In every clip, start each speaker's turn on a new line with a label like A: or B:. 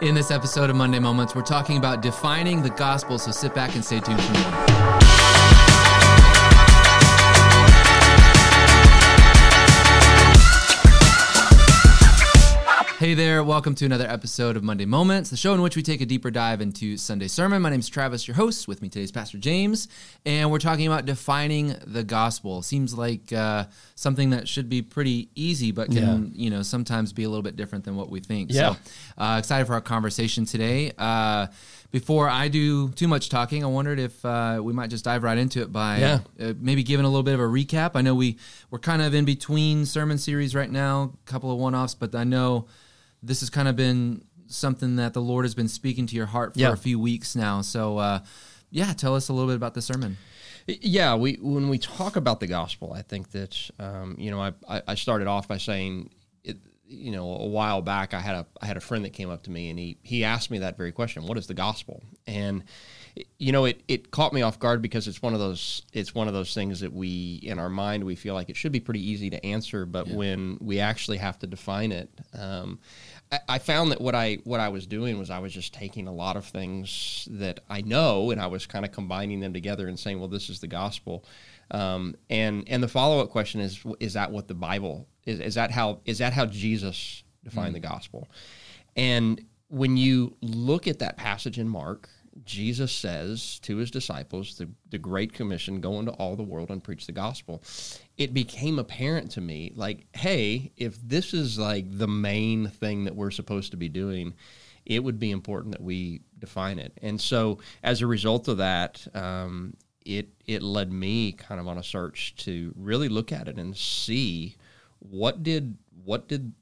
A: In this episode of Monday Moments, we're talking about defining the gospel, so sit back and stay tuned for more. Hey there, welcome to another episode of Monday Moments, the show in which we take a deeper dive into Sunday sermon. My name is Travis, your host. With me today is Pastor James, and we're talking about defining the gospel. Seems like uh, something that should be pretty easy, but can you know sometimes be a little bit different than what we think.
B: Yeah.
A: So uh, excited for our conversation today. Uh, before I do too much talking, I wondered if uh, we might just dive right into it by
B: Yeah.
A: uh, maybe giving a little bit of a recap. I know we we're kind of in between sermon series right now, a couple of one-offs, but I know this has kind of been something that the Lord has been speaking to your heart for
B: Yeah.
A: a few weeks now. So, uh, yeah, tell us a little bit about the sermon.
B: Yeah, we when we talk about the gospel, I think that um, you know I, I I started off by saying it. You know, a while back, I had a I had a friend that came up to me and he he asked me that very question: "What is the gospel?" And you know, it it caught me off guard because it's one of those it's one of those things that we in our mind we feel like it should be pretty easy to answer, but when we actually have to define it. Um, I, found that what I what I was doing was I was just taking a lot of things that I know and I was kind of combining them together and saying, well, this is the gospel. Um, and and the follow up question is is that what the Bible is? Is that how is that how Jesus defined the gospel? And when you look at that passage in Mark, Jesus says to his disciples, the, the Great Commission, go into all the world and preach the gospel. It became apparent to me, like, hey, if this is like the main thing that we're supposed to be doing, it would be important that we define it. And so, as a result of that, um, it it led me kind of on a search to really look at it and see what did what did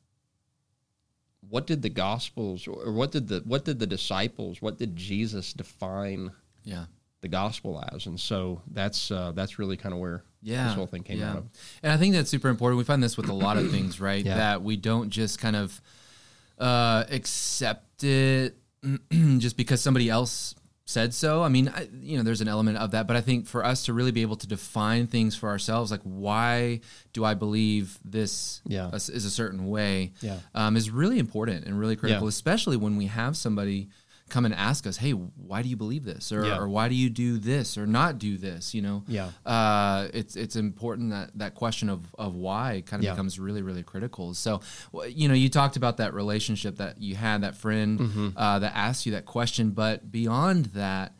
B: what did the gospels or what did the what did the disciples what did jesus define
A: Yeah.
B: the gospel as and so that's uh, that's really kind of where
A: Yeah.
B: this whole thing came
A: yeah.
B: out of
A: And I think that's super important. We find this with a lot of things, right?
B: Yeah.
A: That we don't just kind of uh, accept it just because somebody else said so. I mean, I, you know, there's an element of that, but I think for us to really be able to define things for ourselves, like why do I believe this
B: Yeah.
A: is a certain way,
B: Yeah.
A: um, is really important and really critical,
B: Yeah.
A: especially when we have somebody come and ask us, "Hey, why do you believe this?" or,
B: Yeah.
A: or "Why do you do this?" or not do this? You know,
B: Yeah.
A: uh, it's it's important that that question of of why kind of
B: Yeah.
A: becomes really really critical. So, you know, you talked about that relationship that you had, that friend
B: Mm-hmm.
A: uh, that asked you that question, but beyond that,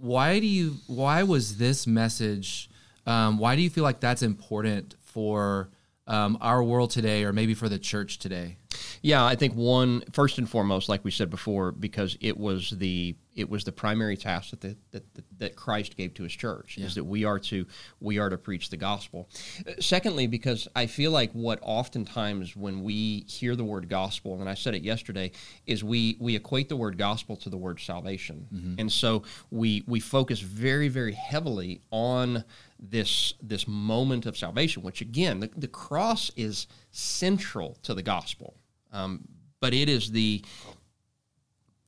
A: why do you why was this message? Um, why do you feel like that's important for um, our world today, or maybe for the church today?
B: Yeah, I think one first and foremost, like we said before, because it was the it was the primary task that the, that, that that Christ gave to His church is that we are to we are to preach the gospel. Secondly, because I feel like what oftentimes when we hear the word gospel, and I said it yesterday, is we we equate the word gospel to the word salvation, and so we we focus very very heavily on this this moment of salvation, which again the, the cross is central to the gospel. Um, but it is the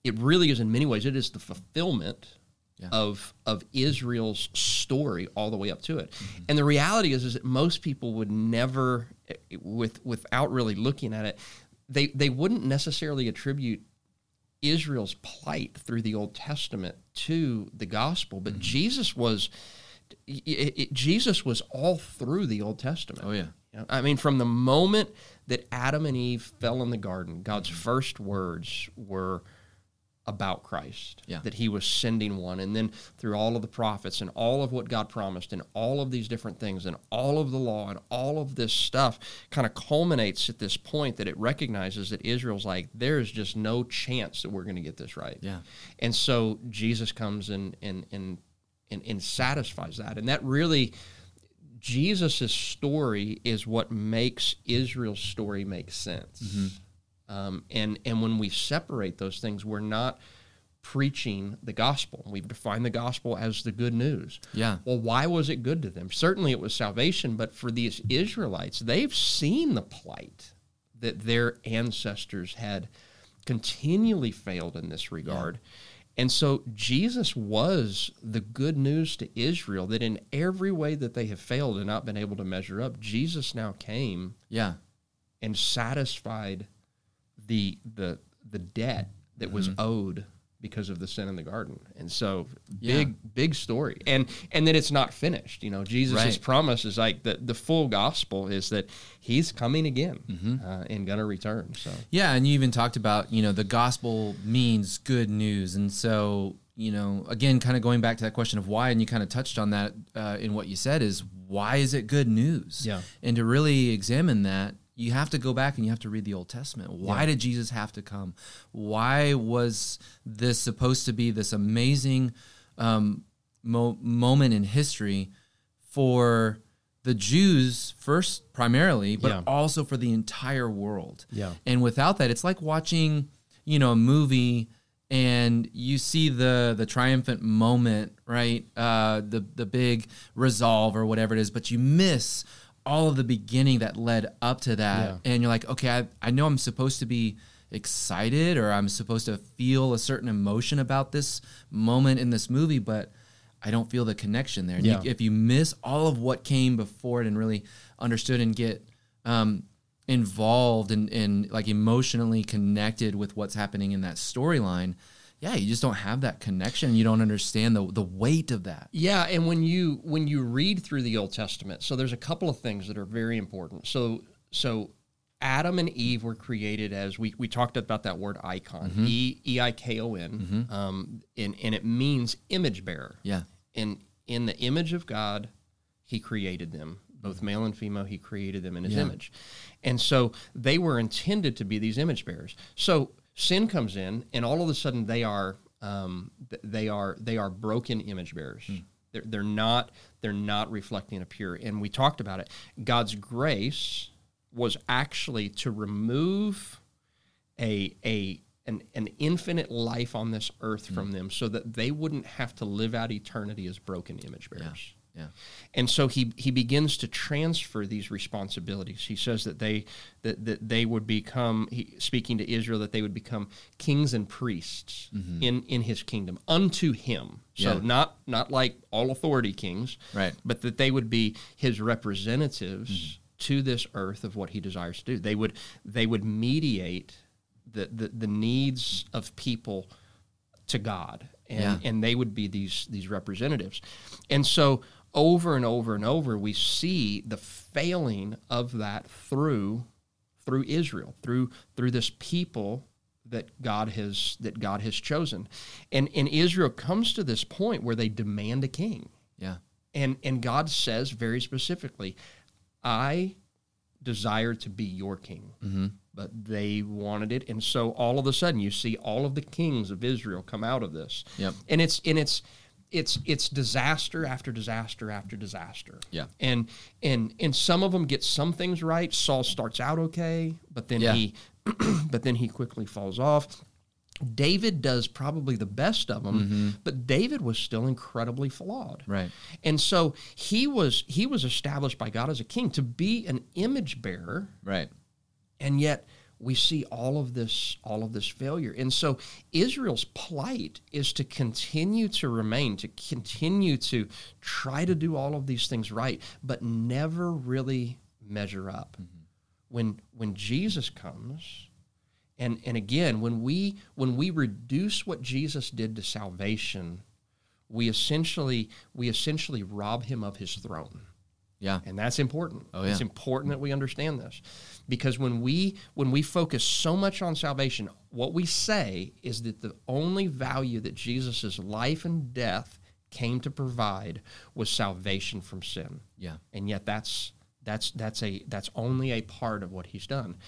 B: it really is in many ways it is the fulfillment
A: Yeah.
B: of of Israel's story all the way up to it. Mm-hmm. And the reality is is that most people would never with without really looking at it they they wouldn't necessarily attribute Israel's plight through the Old Testament to the gospel, but mm-hmm. Jesus was it, it- Jesus was all through the Old Testament.
A: Oh yeah,
B: You know, I mean, from the moment that Adam and Eve fell in the garden, God's mm-hmm. first words were about Christ,
A: Yeah.
B: that He was sending one, and then through all of the prophets and all of what God promised, and all of these different things, and all of the law, and all of this stuff, kind of culminates at this point that it recognizes that Israel's like, there is just no chance that we're going to get this right.
A: Yeah.
B: and so Jesus comes and and and and, and satisfies that, and that really. Jesus' story is what makes Israel's story make sense. Mm-hmm. Um, and and when we separate those things, we're not preaching the gospel. We've defined the gospel as the good news.
A: Yeah.
B: Well, why was it good to them? Certainly it was salvation, but for these Israelites, they've seen the plight that their ancestors had continually failed in this regard. And so Jesus was the good news to Israel that in every way that they have failed and not been able to measure up, Jesus now came
A: Yeah.
B: and satisfied the the the debt that was owed because of the sin in the garden. And so
A: Yeah.
B: big big story. And and then it's not finished. You know, Jesus'
A: Right.
B: promise is like the the full gospel is that he's coming again
A: Mm-hmm.
B: uh, and going to return. So
A: Yeah, and you even talked about, you know, the gospel means good news. And so, you know, again, kind of going back to that question of why, and you kind of touched on that uh, in what you said is why is it good news?
B: Yeah.
A: And to really examine that, you have to go back and you have to read the Old Testament. Why
B: Yeah.
A: did Jesus have to come? Why was this supposed to be this amazing um, mo- moment in history for the Jews first, primarily, but
B: Yeah.
A: also for the entire world?
B: Yeah.
A: And without that, it's like watching, you know, a movie and you see the the triumphant moment, right? Uh, the the big resolve or whatever it is, but you miss all of the beginning that led up to that,
B: Yeah.
A: and you're like, okay, I, I know I'm supposed to be excited or I'm supposed to feel a certain emotion about this moment in this movie, but I don't feel the connection there. And you- if you miss all of what came before it and really understood and get um, involved and, and like emotionally connected with what's happening in that storyline, yeah, you just don't have that connection. You don't understand the the weight of that.
B: Yeah, and when you when you read through the Old Testament, so there's a couple of things that are very important. So so Adam and Eve were created as we, we talked about that word icon, mm-hmm. E E I K O N, mm-hmm. um, and and it means image bearer.
A: Yeah.
B: And in the image of God, He created them, both mm-hmm. male and female. He created them in His
A: Yeah.
B: image, and so they were intended to be these image bearers. So sin comes in, and all of a sudden they are um, they are they are broken image bearers. They're, they're not they're not reflecting a pure. And we talked about it. God's grace was actually to remove a a an, an infinite life on this earth from them so that they wouldn't have to live out eternity as broken image bearers.
A: Yeah.
B: And so he he begins to transfer these responsibilities. He says that they that, that they would become he, speaking to Israel that they would become kings and priests mm-hmm. in in his kingdom unto him. So
A: Yeah.
B: not not like all authority kings,
A: Right.
B: but that they would be his representatives mm-hmm. to this earth of what he desires to do. They would they would mediate the the, the needs of people to God, and
A: Yeah.
B: and they would be these these representatives, and so over and over and over we see the failing of that through through Israel through through this people that God has that God has chosen, and and Israel comes to this point where they demand a king.
A: Yeah.
B: And and God says very specifically, I desire to be your king.
A: Mm-hmm.
B: But they wanted it, and so all of a sudden you see all of the kings of Israel come out of this.
A: Yep.
B: And it's and it's it's it's disaster after disaster after disaster.
A: Yeah.
B: And and and some of them get some things right. Saul starts out okay, but then
A: Yeah.
B: he but then he quickly falls off. David does probably the best of them, mm-hmm. but David was still incredibly flawed.
A: Right.
B: And so he was he was established by God as a king to be an image bearer,
A: Right.
B: and yet we see all of this all of this failure. And so Israel's plight is to continue to remain, to continue to try to do all of these things right, but never really measure up. Mm-hmm. When when Jesus comes, and and again, when we when we reduce what Jesus did to salvation, we essentially we essentially rob him of his throne.
A: Yeah.
B: And that's important.
A: Oh,
B: It's important that we understand this. Because when we when we focus so much on salvation, what we say is that the only value that Jesus' life and death came to provide was salvation from sin.
A: Yeah.
B: And yet that's that's that's a that's only a part of what he's done.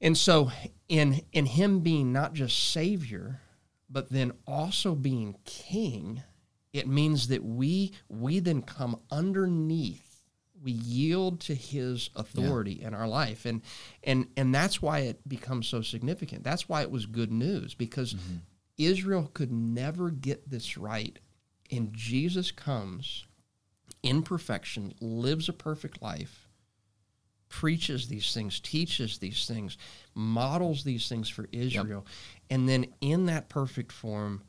B: And so in in him being not just savior, but then also being king, it means that we we then come underneath we yield to his authority in our life. And and and that's why it becomes so significant. That's why it was good news because mm-hmm. israel could never get this right. And jesus comes in perfection lives a perfect life preaches these things teaches these things models these things for israel. And then in that perfect form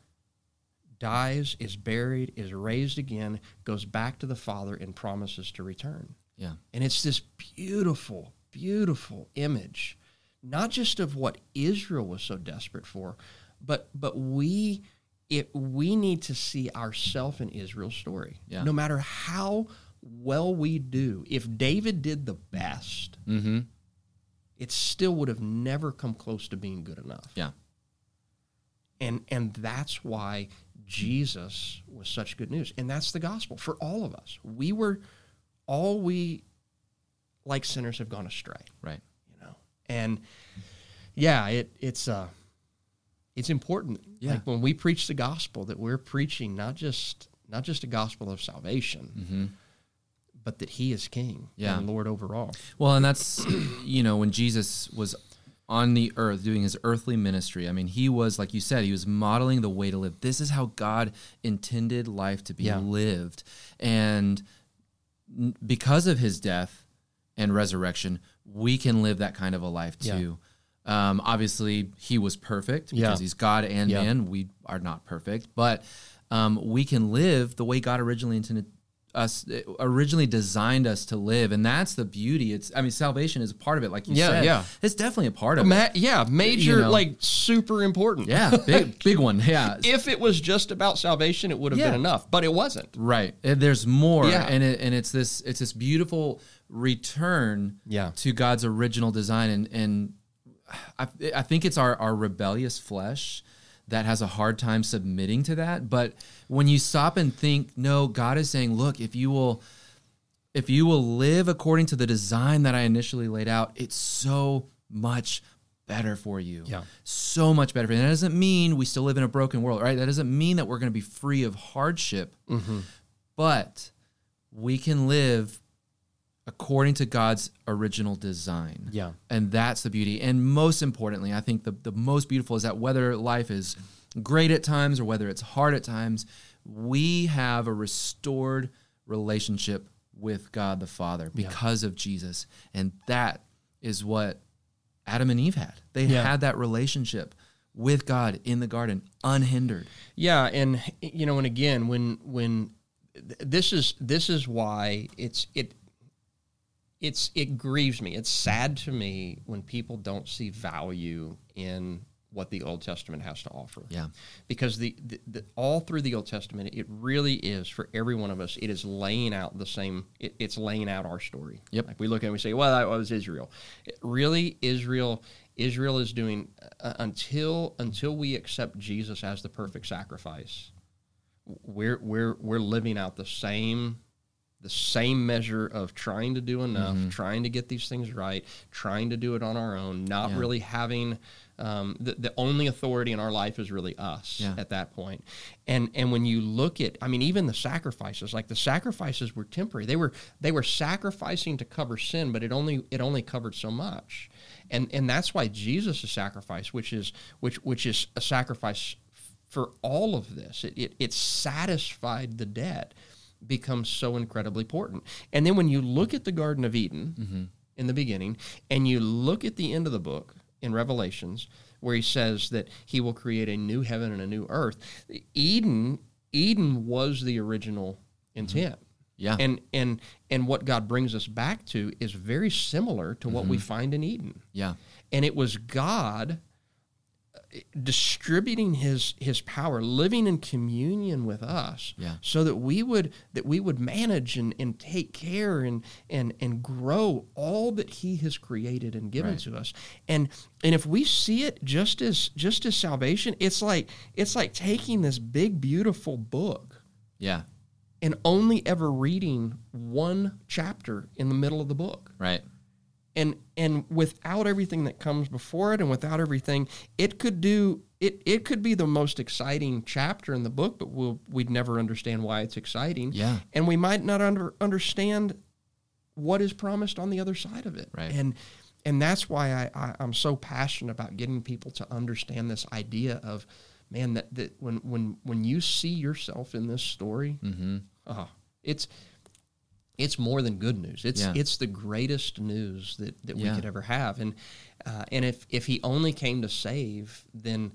B: dies, is buried, is raised again, goes back to the Father, and promises to return.
A: Yeah.
B: And it's this beautiful, beautiful image, not just of what Israel was so desperate for, but but we it we need to see ourselves in Israel's story.
A: Yeah.
B: No matter how well we do, if David did the best,
A: Mm-hmm.
B: it still would have never come close to being good enough.
A: Yeah.
B: And and that's why Jesus was such good news. And that's the gospel for all of us. We were all we like sinners have gone astray,
A: Right.
B: you know. And yeah, it it's uh it's important
A: Yeah.
B: like when we preach the gospel that we're preaching not just not just a gospel of salvation,
A: Mm-hmm.
B: but that he is king
A: Yeah.
B: and Lord over all.
A: Well, and that's you know when Jesus was on the earth doing his earthly ministry. I mean, he was like you said, he was modeling the way to live. This is how God intended life to be
B: Yeah.
A: lived, and because of his death and resurrection, we can live that kind of a life
B: Yeah.
A: too. Um, obviously, he was perfect because
B: Yeah.
A: he's God and
B: Yeah.
A: man. We are not perfect, but um, we can live the way God originally intended us, originally designed us to live, and that's the beauty. It's, I mean, salvation is a part of it, like you
B: Yeah,
A: said.
B: yeah.
A: it's definitely a part of it.
B: Yeah, major
A: know.
B: like super important.
A: Yeah, big, big one. Yeah,
B: If it was just about salvation, it would have
A: Yeah.
B: been enough, but it wasn't.
A: Right. And There's more.
B: Yeah.
A: And it, and it's this it's this beautiful return
B: Yeah.
A: to God's original design and and I, I think it's our our rebellious flesh that has a hard time submitting to that. But when you stop and think, no, God is saying, look, if you will if you will live according to the design that I initially laid out, it's so much better for you.
B: Yeah.
A: So much better for you. And that doesn't mean we still live in a broken world, right? That doesn't mean that we're going to be free of hardship, mm-hmm. but we can live according to God's original design.
B: Yeah.
A: And that's the beauty. And most importantly, I think the, the most beautiful is that whether life is great at times or whether it's hard at times, we have a restored relationship with God the Father because of Jesus. And that is what Adam and Eve had. They
B: Yeah.
A: had that relationship with God in the garden, unhindered.
B: Yeah, and you know, and again, when when th- this is this is why it's it it's it grieves me. It's sad to me when people don't see value in what the Old Testament has to offer.
A: Yeah.
B: because the, the, the all through the Old Testament, it really is for every one of us. It is laying out the same. It, it's laying out our story.
A: Yep.
B: Like we look at it and we say, "Well, that was Israel." It really, Israel. Israel is doing uh, until until we accept Jesus as the perfect sacrifice. We're we're we're living out the same the same measure of trying to do enough, trying to get these things right, trying to do it on our own, not
A: Yeah.
B: really having um, the, the only authority in our life is really us
A: Yeah.
B: at that point. And and when you look at, I mean, even the sacrifices, like the sacrifices were temporary. They were they were sacrificing to cover sin, but it only it only covered so much. And and that's why Jesus' sacrifice, which is which which is a sacrifice for all of this, it it, it satisfied the debt becomes so incredibly important. And then when you look at the Garden of Eden mm-hmm. in the beginning, and you look at the end of the book in Revelations, where he says that he will create a new heaven and a new earth, Eden Eden was the original mm-hmm. intent.
A: Yeah.
B: And and and what God brings us back to is very similar to what we mm-hmm. find in Eden
A: yeah.
B: and it was God distributing his his power living in communion with us
A: Yeah.
B: so that we would that we would manage and, and take care and and and grow all that he has created and given
A: Right.
B: to us and and if we see it just as just as salvation it's like it's like taking this big beautiful book
A: Yeah.
B: and only ever reading one chapter in the middle of the book
A: Right.
B: And and without everything that comes before it and without everything it could do it it could be the most exciting chapter in the book but we'll we'd never understand why it's exciting
A: Yeah.
B: and we might not under, understand what is promised on the other side of it
A: Right.
B: and and that's why I, I i'm so passionate about getting people to understand this idea of man that, that when when when you see yourself in this story
A: Mm-hmm.
B: oh, it's it's more than good news. It's
A: Yeah.
B: it's the greatest news that, that
A: Yeah.
B: we could ever have. And uh, and if if he only came to save, then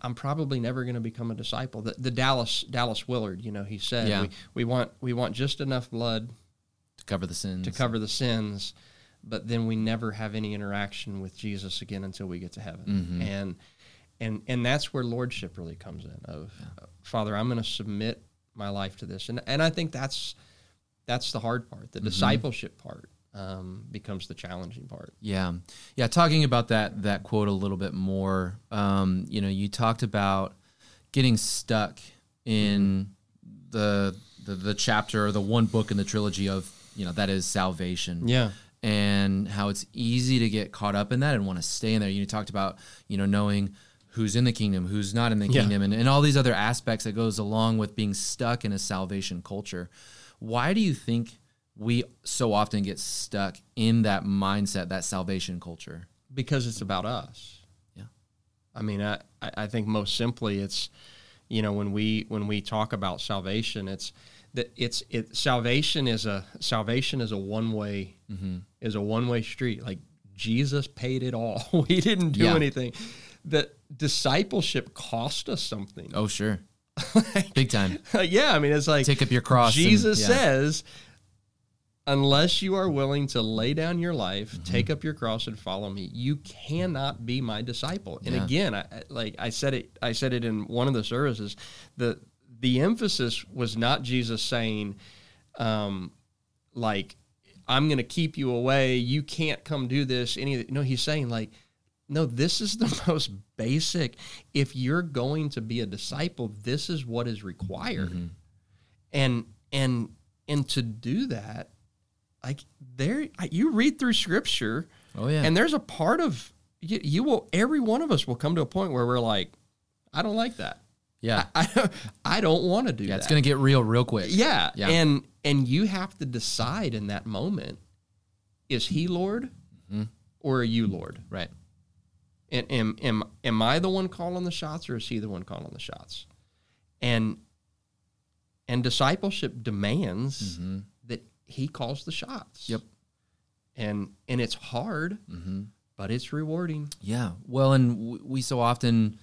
B: I'm probably never going to become a disciple. The, the Dallas Dallas Willard, you know, he said
A: Yeah.
B: we, we want we want just enough blood
A: To cover the sins.
B: to cover the sins, but then we never have any interaction with Jesus again until we get to heaven.
A: Mm-hmm.
B: And and and that's where lordship really comes in. Of uh, Father, I'm going to submit my life to this, and and I think that's that's the hard part. The discipleship part um, becomes the challenging part.
A: Yeah, yeah. Talking about that that quote a little bit more. Um, you know, you talked about getting stuck in the, the the chapter or the one book in the trilogy of you know that is salvation.
B: Yeah.
A: and how it's easy to get caught up in that and want to stay in there. You talked about you know knowing who's in the kingdom, who's not in the
B: Yeah.
A: kingdom, and, and all these other aspects that goes along with being stuck in a salvation culture. Why do you think we so often get stuck in that mindset, that salvation culture?
B: because it's about us.
A: Yeah.
B: I mean, I, I think most simply it's, you know, when we when we talk about salvation, it's that it's it salvation is a salvation is a one way mm-hmm. is a one way street. Like Jesus paid it all. we didn't do
A: Yeah.
B: anything. That discipleship cost us something.
A: Oh, sure, big time.
B: yeah, I mean, it's like
A: Take up your cross. and-
B: Jesus
A: yeah.
B: says, unless you are willing to lay down your life,
A: Mm-hmm.
B: take up your cross, and follow me, you cannot be my disciple. And
A: Yeah.
B: again, I, like I said it, I said it in one of the services. the The emphasis was not Jesus saying, um, like, I'm going to keep you away. You can't come do this. Any no, he's saying like, no, this is the most basic. If you're going to be a disciple, this is what is required
A: Mm-hmm.
B: and and and to do that like there you read through scripture
A: Oh yeah.
B: and there's a part of you, you will every one of us will come to a point where we're like i don't like that
A: yeah.
B: i, I, I don't want to do
A: yeah.
B: that
A: It's gonna get real real quick.
B: yeah.
A: Yeah.
B: and and you have to decide in that moment is he lord
A: Mm-hmm.
B: or are you lord
A: Right.
B: And am, am am I the one calling the shots or is he the one calling the shots? And and discipleship demands that he calls the shots.
A: Mm-hmm. Yep.
B: And and it's hard,
A: Mm-hmm.
B: but it's rewarding.
A: Yeah. Well, and w- we so often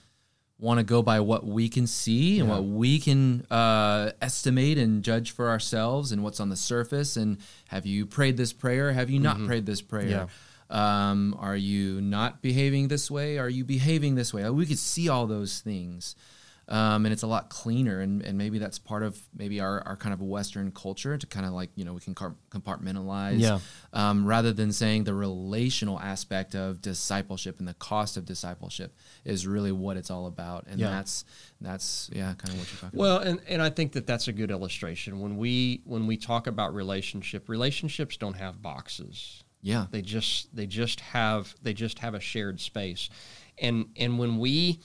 A: want to go by what we can see and what we can uh, estimate and judge for ourselves and what's on the surface. And have you prayed this prayer? Have you not prayed this prayer? Um, are you not behaving this way? Are you behaving this way? We could see all those things. Um, and it's a lot cleaner, and, and maybe that's part of maybe our, our kind of Western culture to kind of like you know we can compartmentalize
B: Yeah.
A: um, rather than saying the relational aspect of discipleship and the cost of discipleship is really what it's all about, and
B: Yeah.
A: that's that's yeah, kind of what you're talking about.
B: Well, and, and I think that that's a good illustration when we when we talk about relationship. Relationships don't have boxes.
A: Yeah,
B: They just they just have they just have a shared space, and and when we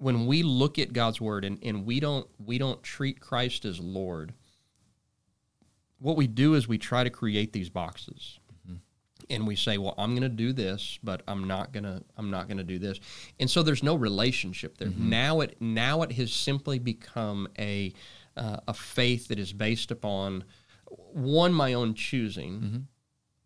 B: when we look at God's word and, and we don't we don't treat Christ as Lord, what we do is we try to create these boxes. Mm-hmm. And we say, well, I'm going to do this, but I'm not going to I'm not going to do this. And so there's no relationship there. Mm-hmm. Now it now it has simply become a uh, a faith that is based upon one my own choosing, mm-hmm.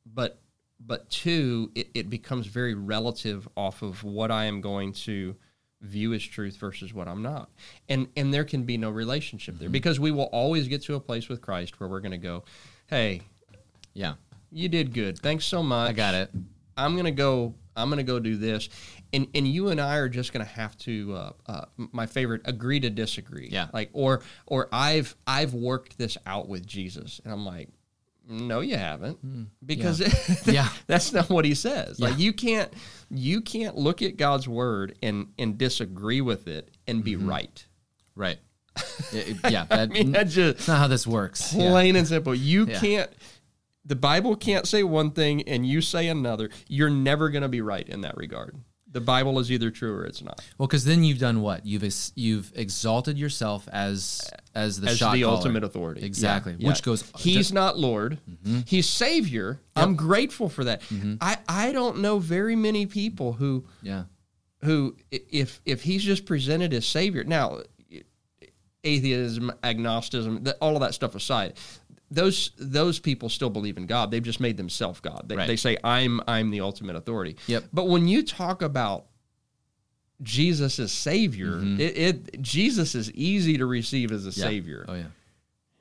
B: but but two, it, it becomes very relative off of what I am going to view as truth versus what I'm not. And and there can be no relationship there because we will always get to a place with Christ where we're going to go, "Hey,
A: yeah,
B: you did good. Thanks so much.
A: I got it.
B: I'm going to go I'm going to go do this." And and you and I are just going to have to uh, uh, my favorite agree to disagree.
A: Yeah.
B: Like or or I've I've worked this out with Jesus. And I'm like, "No, you haven't." Because
A: Hmm. Yeah.
B: that's not what he says. Like you can't you can't look at God's word and and disagree with it and be
A: Mm-hmm.
B: right.
A: right. Yeah, that,
B: I mean, that just
A: that's not how this works. Yeah.
B: plain and simple. You
A: Yeah.
B: can't. The Bible can't say one thing and you say another. You're never going to be right in that regard. The Bible is either true or it's not.
A: Well, because then you've done what? You've ex- you've exalted yourself as as the
B: As
A: shot
B: the
A: caller.
B: ultimate authority,
A: Exactly.
B: Yeah,
A: Which
B: yeah.
A: goes. Mm-hmm.
B: He's not Lord. He's Savior. I'm grateful for that.
A: Mm-hmm.
B: I I don't know very many people who
A: yeah.
B: who if if he's just presented as savior now atheism agnosticism all of that stuff aside those those people still believe in god they've just made themselves god they,
A: Right.
B: they say i'm i'm the ultimate authority
A: Yep.
B: but when you talk about jesus as savior
A: Mm-hmm.
B: it, it jesus is easy to receive as a
A: Yeah.
B: savior
A: Oh yeah.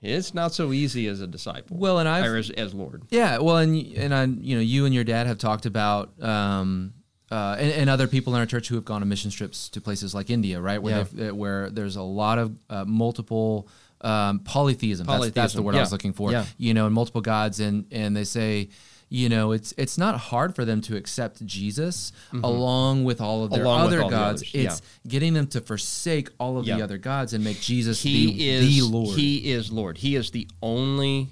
B: It's not so easy as a disciple.
A: Well, and I've
B: as, as Lord.
A: Yeah, well, and and I, you know, you and your dad have talked about, um, uh, and, and other people in our church who have gone on mission trips to places like India, right, where
B: Yeah.
A: uh, where there's a lot of uh, multiple um, polytheism. That's, that's the
B: Polytheism,
A: word I was looking for.
B: Yeah.
A: You know, and multiple gods, and and they say. You know, it's it's not hard for them to accept Jesus along with all of their
B: Mm-hmm. Along
A: other
B: all the
A: gods.
B: yeah.
A: It's getting them to forsake all of
B: Yeah.
A: the other gods and make Jesus
B: He
A: the,
B: is
A: the Lord.
B: He is Lord. He is the only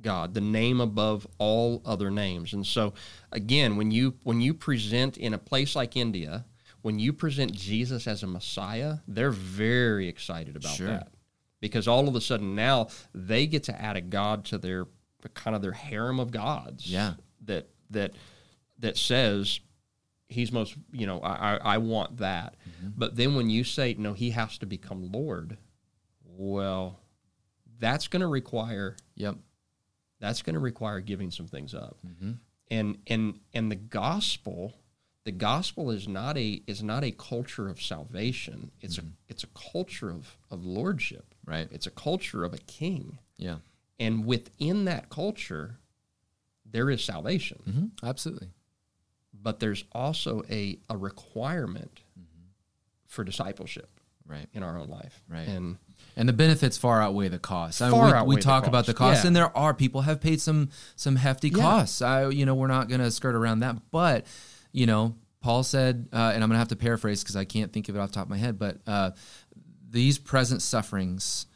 B: God, the name above all other names. And so, again, when you when you present in a place like India, when you present Jesus as a Messiah, they're very excited about
A: Sure.
B: that because all of a sudden now they get to add a God to their kind of their harem of gods.
A: Yeah.
B: that that that says he's most you know I I, I want that, but then when you say no, he has to become Lord. Well, that's going to require
A: yep.
B: that's going to require giving some things up
A: Mm-hmm.
B: and and and the gospel the gospel is not a is not a culture of salvation it's a it's a culture of of lordship
A: Right.
B: it's a culture of a king
A: Yeah.
B: and within that culture there is salvation
A: hmm Absolutely.
B: but there's also a a requirement for discipleship
A: Right.
B: in our own life
A: Right.
B: and
A: And the benefits far outweigh the costs. I mean, we, we
B: the
A: talk about the costs,
B: yeah.
A: and there are people have paid some some hefty
B: Yeah.
A: costs. I, you know, we're not going to skirt around that. But you know, Paul said, uh, and I'm going to have to paraphrase because I can't think of it off the top of my head. But uh, these present sufferings,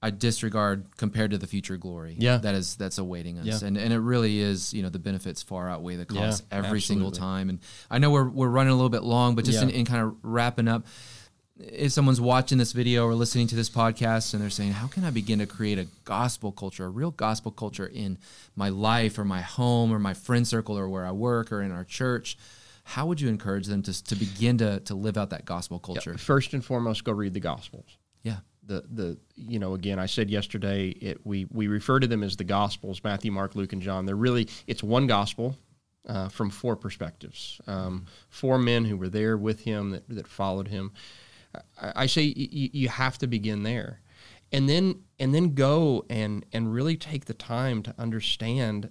A: I disregard compared to the future glory.
B: Yeah.
A: that is that's awaiting us,
B: Yeah.
A: and and it really is. You know, the benefits far outweigh the costs
B: Yeah,
A: every single time. And I know we're we're running a little bit long, but just
B: Yeah.
A: in, in kind of wrapping up if someone's watching this video or listening to this podcast and they're saying, How can I begin to create a gospel culture, a real gospel culture in my life or my home or my friend circle or where I work or in our church? How would you encourage them to, to begin to, to live out that gospel culture?
B: first and foremost go read the gospels
A: Yeah.
B: the the you know again I said yesterday it we we refer to them as the gospels Matthew Mark Luke and John they're really it's one gospel uh, from four perspectives um, four men who were there with him that, that followed him I, say y- y- you have to begin there. And then and then go and and really take the time to understand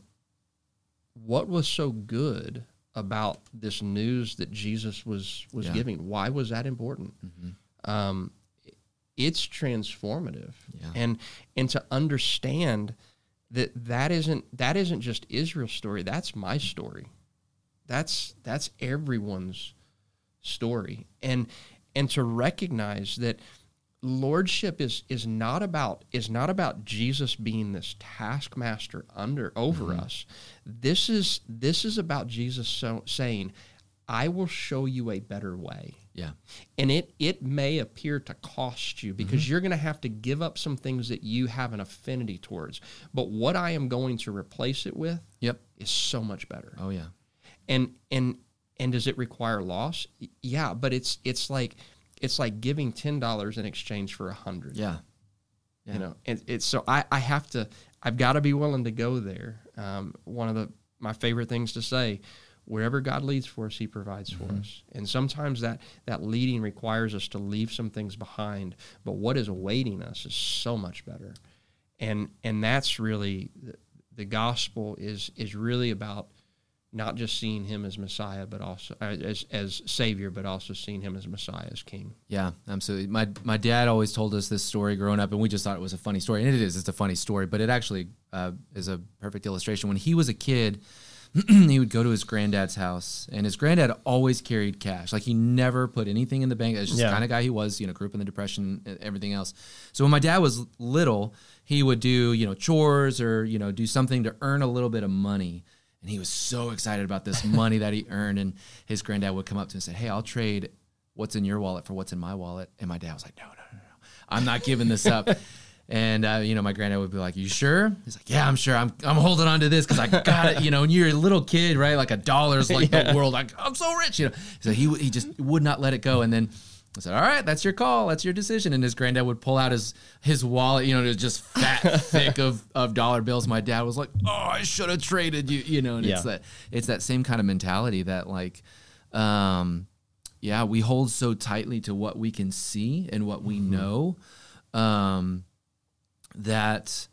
B: what was so good about this news that Jesus was was
A: Yeah.
B: giving. Why was that important? Um, it's transformative.
A: Yeah.
B: and and to understand that that isn't that isn't just Israel's story. That's my story. That's that's everyone's story. And and to recognize that lordship is is not about is not about Jesus being this taskmaster under over mm-hmm. us this is this is about Jesus so, saying I will show you a better way
A: Yeah.
B: and it it may appear to cost you because mm-hmm. you're going to have to give up some things that you have an affinity towards but what i am going to replace it with
A: Yep.
B: is so much better
A: Oh, yeah.
B: and and and does it require loss? Yeah but it's it's like it's like giving $10 in exchange for a 100
A: Yeah. Yeah.
B: you know and it's so i i have to i've got to be willing to go there. Um, one of the my favorite things to say wherever god leads for us he provides for us. And sometimes that that leading requires us to leave some things behind but what is awaiting us is so much better. And and that's really the, the gospel is is really about not just seeing him as messiah but also uh, as as savior but also seeing him as messiah as king
A: Yeah, absolutely. My my dad always told us this story growing up, and we just thought it was a funny story, and it is. It's a funny story, but it actually uh, is a perfect illustration. When he was a kid, he would go to his granddad's house, and his granddad always carried cash. Like he never put anything in the bank. That's just
B: Yeah.
A: the kind of guy he was. You know, grew up in the depression, and everything else. So when my dad was little, he would do you know chores or you know do something to earn a little bit of money. And he was so excited about this money that he earned. And his granddad would come up to him and say, Hey, I'll trade what's in your wallet for what's in my wallet. And my dad was like, No, no, no, no. I'm not giving this up. And uh, you know, my granddad would be like, "You sure?" He's like, "Yeah, I'm sure. I'm I'm holding on to this because I got it." You know, when you're a little kid, right? Like a dollar's like the world. Like I'm so rich. You know, so he he just would not let it go. And then I said, "All right, that's your call. That's your decision." And his granddad would pull out his his wallet. You know, it was just fat, thick of of dollar bills. My dad was like, "Oh, I should have traded you." You know, and it's that it's that same kind of mentality that like, um, yeah, we hold so tightly to what we can see and what we know. Um, that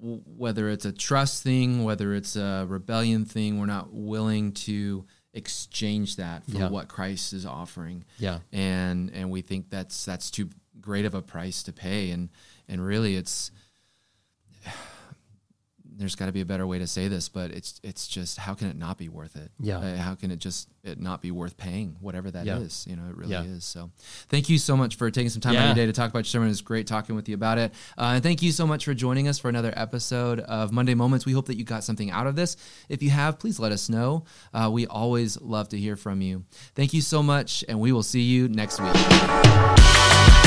A: w- whether it's a trust thing, whether it's a rebellion thing, we're not willing to exchange that for
B: Yeah.
A: what Christ is offering.
B: Yeah.
A: And and we think that's that's too great of a price to pay and and really it's there's got to be a better way to say this, but it's it's just how can it not be worth it?
B: Yeah.
A: Uh, how can it just it not be worth paying whatever that is?
B: Yeah.
A: You know, it really
B: Yeah.
A: is. So, thank you so much for taking some time out of
B: Yeah.
A: your day to talk about your sermon. It was great talking with you about it. Uh, and thank you so much for joining us for another episode of Monday Moments. We hope that you got something out of this. If you have, please let us know. Uh, we always love to hear from you. Thank you so much, and we will see you next week.